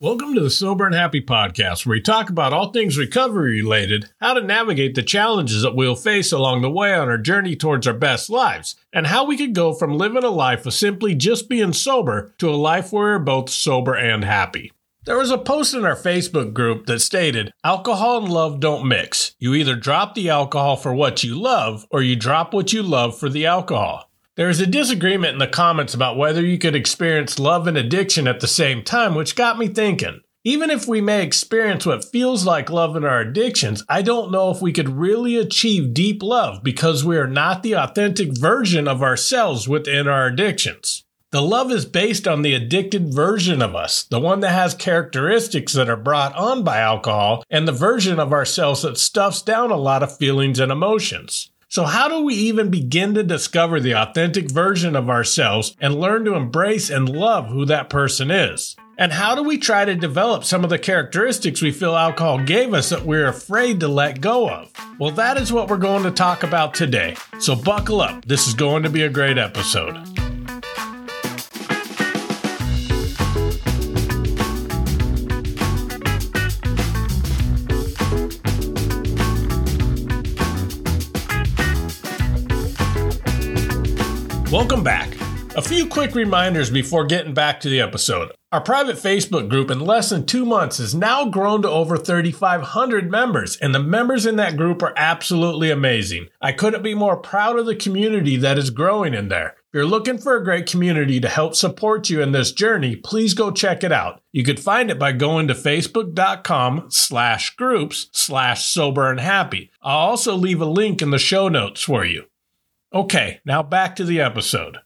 Welcome to the Sober and Happy podcast, where we talk about all things recovery related, how to navigate the challenges that we'll face along the way on our journey towards our best lives, and how we could go from living a life of simply just being sober to a life where we're both sober and happy. There was a post in our Facebook group that stated, Alcohol and love don't mix. You either drop the alcohol for what you love, or you drop what you love for the alcohol. There is a disagreement in the comments about whether you could experience love and addiction at the same time, which got me thinking. Even if we may experience what feels like love in our addictions, I don't know if we could really achieve deep love because we are not the authentic version of ourselves within our addictions. The love is based on the addicted version of us, the one that has characteristics that are brought on by alcohol, and the version of ourselves that stuffs down a lot of feelings and emotions. So, how do we even begin to discover the authentic version of ourselves and learn to embrace and love who that person is? And how do we try to develop some of the characteristics we feel alcohol gave us that we're afraid to let go of? Well, that is what we're going to talk about today. So, buckle up. This is going to be a great episode. Welcome back. A few quick reminders before getting back to the episode. Our private Facebook group in less than two months has now grown to over 3,500 members, and the members in that group are absolutely amazing. I couldn't be more proud of the community that is growing in there. If you're looking for a great community to help support you in this journey, please go check it out. You could find it by going to facebook.com slash groups slash sober and happy. I'll also leave a link in the show notes for you. Okay, now back to the episode.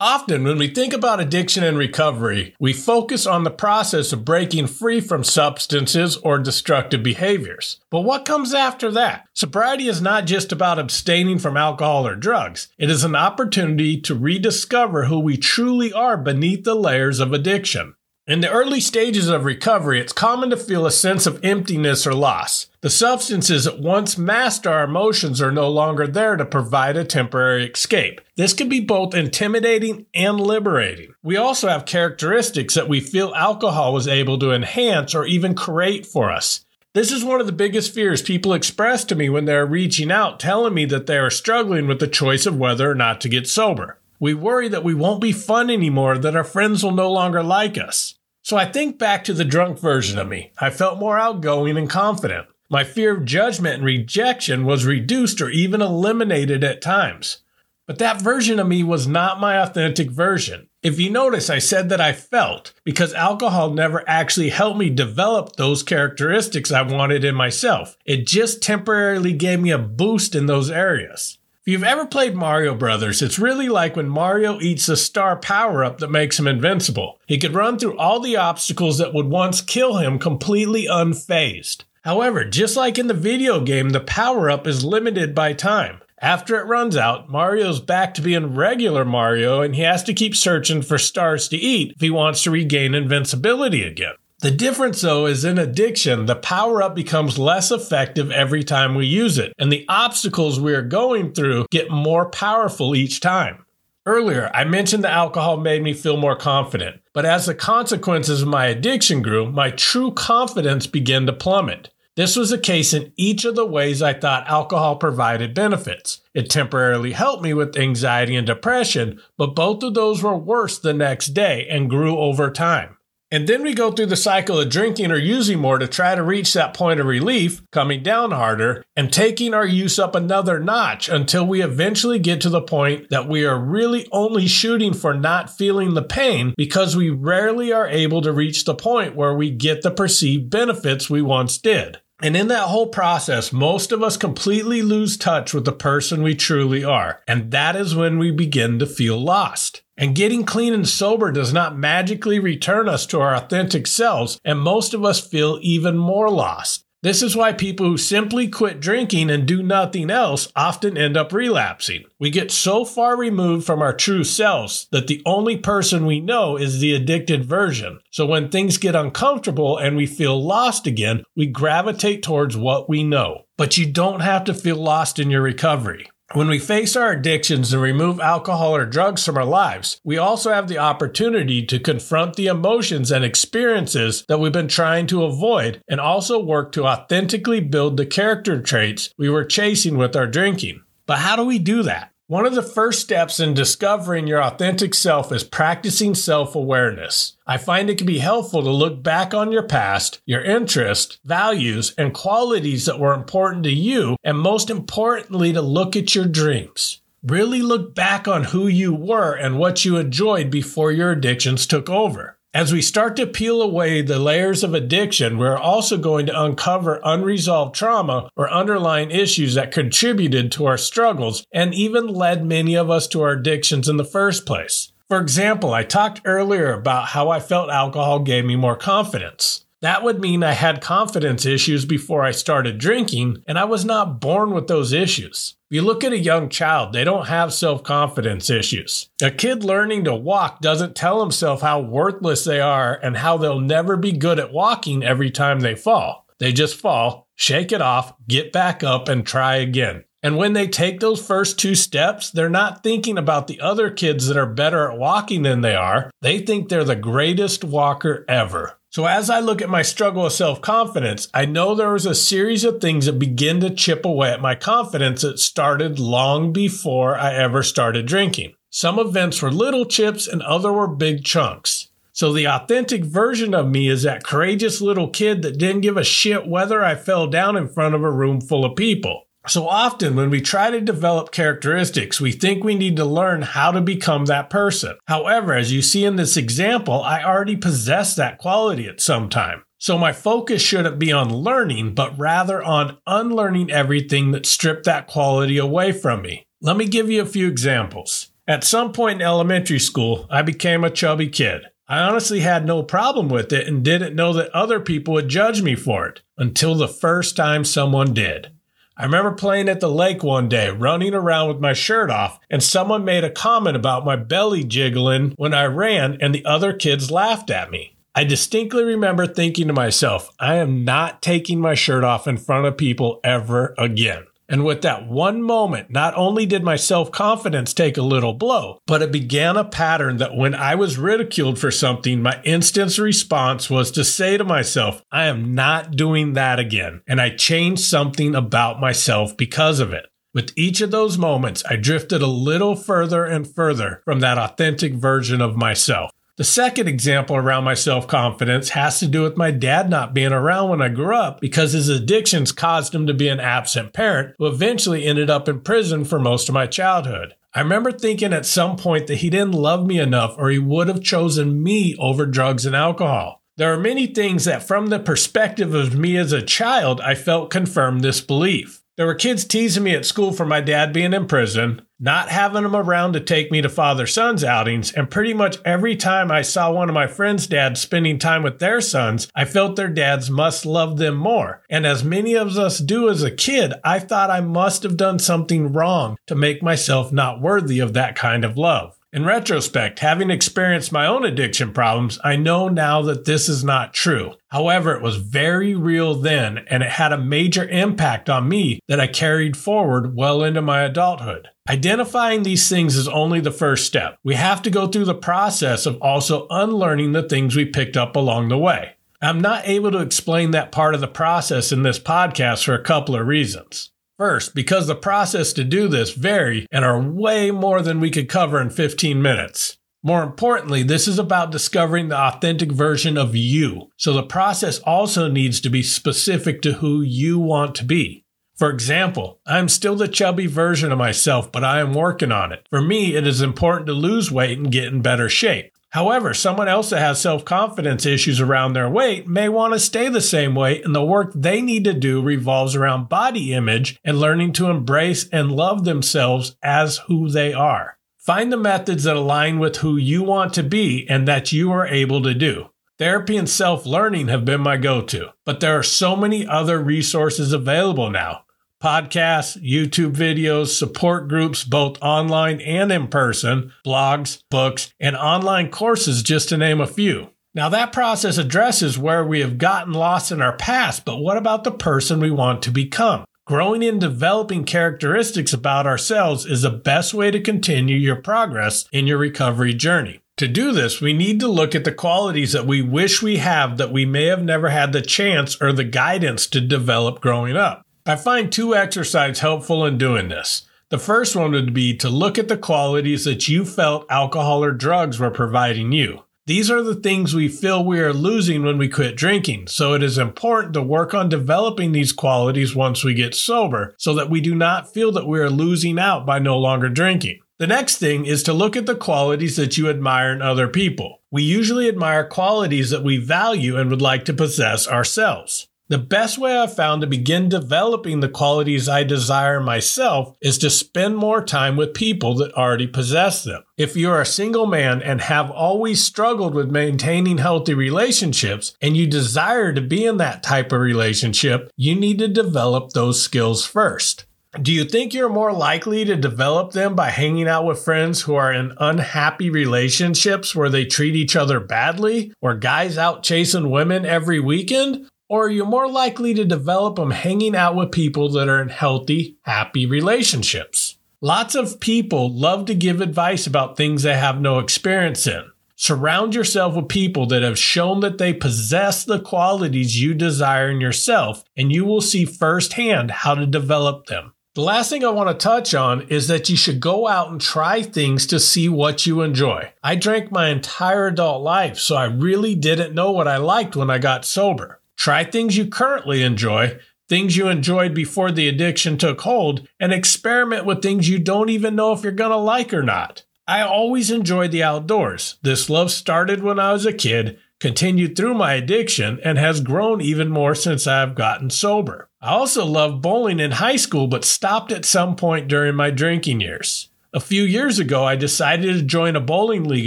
Often, when we think about addiction and recovery, we focus on the process of breaking free from substances or destructive behaviors. But what comes after that? Sobriety is not just about abstaining from alcohol or drugs, it is an opportunity to rediscover who we truly are beneath the layers of addiction. In the early stages of recovery, it's common to feel a sense of emptiness or loss. The substances that once masked our emotions are no longer there to provide a temporary escape. This can be both intimidating and liberating. We also have characteristics that we feel alcohol was able to enhance or even create for us. This is one of the biggest fears people express to me when they're reaching out telling me that they are struggling with the choice of whether or not to get sober. We worry that we won't be fun anymore, that our friends will no longer like us. So I think back to the drunk version of me. I felt more outgoing and confident. My fear of judgment and rejection was reduced or even eliminated at times. But that version of me was not my authentic version. If you notice, I said that I felt because alcohol never actually helped me develop those characteristics I wanted in myself. It just temporarily gave me a boost in those areas. If you've ever played Mario Brothers, it's really like when Mario eats a star power up that makes him invincible. He could run through all the obstacles that would once kill him completely unfazed. However, just like in the video game, the power up is limited by time. After it runs out, Mario's back to being regular Mario and he has to keep searching for stars to eat if he wants to regain invincibility again. The difference, though, is in addiction, the power up becomes less effective every time we use it, and the obstacles we are going through get more powerful each time. Earlier, I mentioned the alcohol made me feel more confident, but as the consequences of my addiction grew, my true confidence began to plummet. This was the case in each of the ways I thought alcohol provided benefits. It temporarily helped me with anxiety and depression, but both of those were worse the next day and grew over time. And then we go through the cycle of drinking or using more to try to reach that point of relief, coming down harder, and taking our use up another notch until we eventually get to the point that we are really only shooting for not feeling the pain because we rarely are able to reach the point where we get the perceived benefits we once did. And in that whole process, most of us completely lose touch with the person we truly are. And that is when we begin to feel lost. And getting clean and sober does not magically return us to our authentic selves, and most of us feel even more lost. This is why people who simply quit drinking and do nothing else often end up relapsing. We get so far removed from our true selves that the only person we know is the addicted version. So when things get uncomfortable and we feel lost again, we gravitate towards what we know. But you don't have to feel lost in your recovery. When we face our addictions and remove alcohol or drugs from our lives, we also have the opportunity to confront the emotions and experiences that we've been trying to avoid and also work to authentically build the character traits we were chasing with our drinking. But how do we do that? One of the first steps in discovering your authentic self is practicing self awareness. I find it can be helpful to look back on your past, your interests, values, and qualities that were important to you, and most importantly, to look at your dreams. Really look back on who you were and what you enjoyed before your addictions took over. As we start to peel away the layers of addiction, we're also going to uncover unresolved trauma or underlying issues that contributed to our struggles and even led many of us to our addictions in the first place. For example, I talked earlier about how I felt alcohol gave me more confidence. That would mean I had confidence issues before I started drinking, and I was not born with those issues. If you look at a young child, they don't have self confidence issues. A kid learning to walk doesn't tell himself how worthless they are and how they'll never be good at walking every time they fall. They just fall, shake it off, get back up, and try again. And when they take those first two steps, they're not thinking about the other kids that are better at walking than they are. They think they're the greatest walker ever. So as I look at my struggle of self confidence, I know there was a series of things that begin to chip away at my confidence that started long before I ever started drinking. Some events were little chips and other were big chunks. So the authentic version of me is that courageous little kid that didn't give a shit whether I fell down in front of a room full of people. So often, when we try to develop characteristics, we think we need to learn how to become that person. However, as you see in this example, I already possess that quality at some time. So my focus shouldn't be on learning, but rather on unlearning everything that stripped that quality away from me. Let me give you a few examples. At some point in elementary school, I became a chubby kid. I honestly had no problem with it and didn't know that other people would judge me for it until the first time someone did. I remember playing at the lake one day, running around with my shirt off, and someone made a comment about my belly jiggling when I ran, and the other kids laughed at me. I distinctly remember thinking to myself, I am not taking my shirt off in front of people ever again. And with that one moment, not only did my self confidence take a little blow, but it began a pattern that when I was ridiculed for something, my instant response was to say to myself, I am not doing that again. And I changed something about myself because of it. With each of those moments, I drifted a little further and further from that authentic version of myself. The second example around my self confidence has to do with my dad not being around when I grew up because his addictions caused him to be an absent parent who eventually ended up in prison for most of my childhood. I remember thinking at some point that he didn't love me enough or he would have chosen me over drugs and alcohol. There are many things that, from the perspective of me as a child, I felt confirmed this belief. There were kids teasing me at school for my dad being in prison, not having him around to take me to father son's outings, and pretty much every time I saw one of my friends' dads spending time with their sons, I felt their dads must love them more. And as many of us do as a kid, I thought I must have done something wrong to make myself not worthy of that kind of love. In retrospect, having experienced my own addiction problems, I know now that this is not true. However, it was very real then, and it had a major impact on me that I carried forward well into my adulthood. Identifying these things is only the first step. We have to go through the process of also unlearning the things we picked up along the way. I'm not able to explain that part of the process in this podcast for a couple of reasons. First, because the process to do this vary and are way more than we could cover in 15 minutes. More importantly, this is about discovering the authentic version of you. So the process also needs to be specific to who you want to be. For example, I'm still the chubby version of myself, but I am working on it. For me, it is important to lose weight and get in better shape. However, someone else that has self confidence issues around their weight may want to stay the same weight, and the work they need to do revolves around body image and learning to embrace and love themselves as who they are. Find the methods that align with who you want to be and that you are able to do. Therapy and self learning have been my go to, but there are so many other resources available now podcasts, YouTube videos, support groups, both online and in person, blogs, books, and online courses, just to name a few. Now, that process addresses where we have gotten lost in our past, but what about the person we want to become? Growing and developing characteristics about ourselves is the best way to continue your progress in your recovery journey. To do this, we need to look at the qualities that we wish we have that we may have never had the chance or the guidance to develop growing up. I find two exercises helpful in doing this. The first one would be to look at the qualities that you felt alcohol or drugs were providing you. These are the things we feel we are losing when we quit drinking, so it is important to work on developing these qualities once we get sober so that we do not feel that we are losing out by no longer drinking. The next thing is to look at the qualities that you admire in other people. We usually admire qualities that we value and would like to possess ourselves. The best way I've found to begin developing the qualities I desire myself is to spend more time with people that already possess them. If you're a single man and have always struggled with maintaining healthy relationships and you desire to be in that type of relationship, you need to develop those skills first. Do you think you're more likely to develop them by hanging out with friends who are in unhappy relationships where they treat each other badly, or guys out chasing women every weekend? Or you're more likely to develop them hanging out with people that are in healthy, happy relationships? Lots of people love to give advice about things they have no experience in. Surround yourself with people that have shown that they possess the qualities you desire in yourself, and you will see firsthand how to develop them. The last thing I want to touch on is that you should go out and try things to see what you enjoy. I drank my entire adult life, so I really didn't know what I liked when I got sober. Try things you currently enjoy, things you enjoyed before the addiction took hold, and experiment with things you don't even know if you're going to like or not. I always enjoyed the outdoors. This love started when I was a kid, continued through my addiction, and has grown even more since I've gotten sober. I also loved bowling in high school, but stopped at some point during my drinking years. A few years ago, I decided to join a bowling league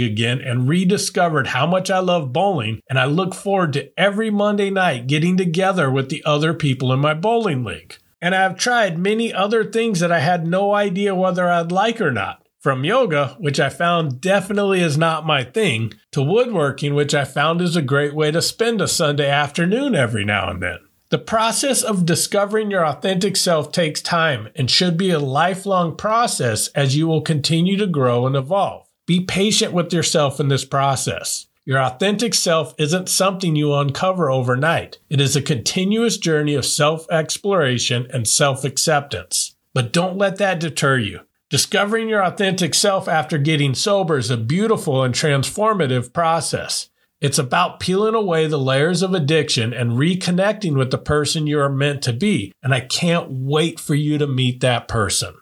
again and rediscovered how much I love bowling, and I look forward to every Monday night getting together with the other people in my bowling league. And I've tried many other things that I had no idea whether I'd like or not. From yoga, which I found definitely is not my thing, to woodworking, which I found is a great way to spend a Sunday afternoon every now and then. The process of discovering your authentic self takes time and should be a lifelong process as you will continue to grow and evolve. Be patient with yourself in this process. Your authentic self isn't something you uncover overnight. It is a continuous journey of self exploration and self acceptance. But don't let that deter you. Discovering your authentic self after getting sober is a beautiful and transformative process. It's about peeling away the layers of addiction and reconnecting with the person you are meant to be. And I can't wait for you to meet that person.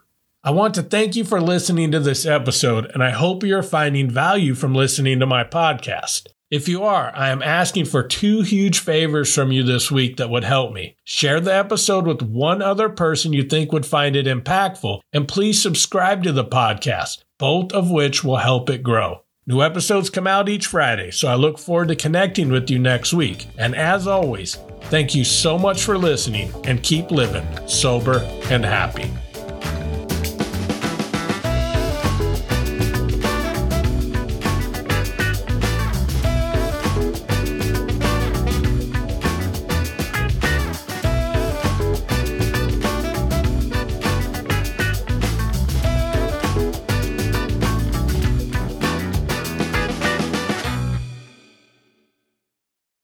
I want to thank you for listening to this episode, and I hope you're finding value from listening to my podcast. If you are, I am asking for two huge favors from you this week that would help me. Share the episode with one other person you think would find it impactful, and please subscribe to the podcast, both of which will help it grow. New episodes come out each Friday, so I look forward to connecting with you next week. And as always, thank you so much for listening and keep living sober and happy.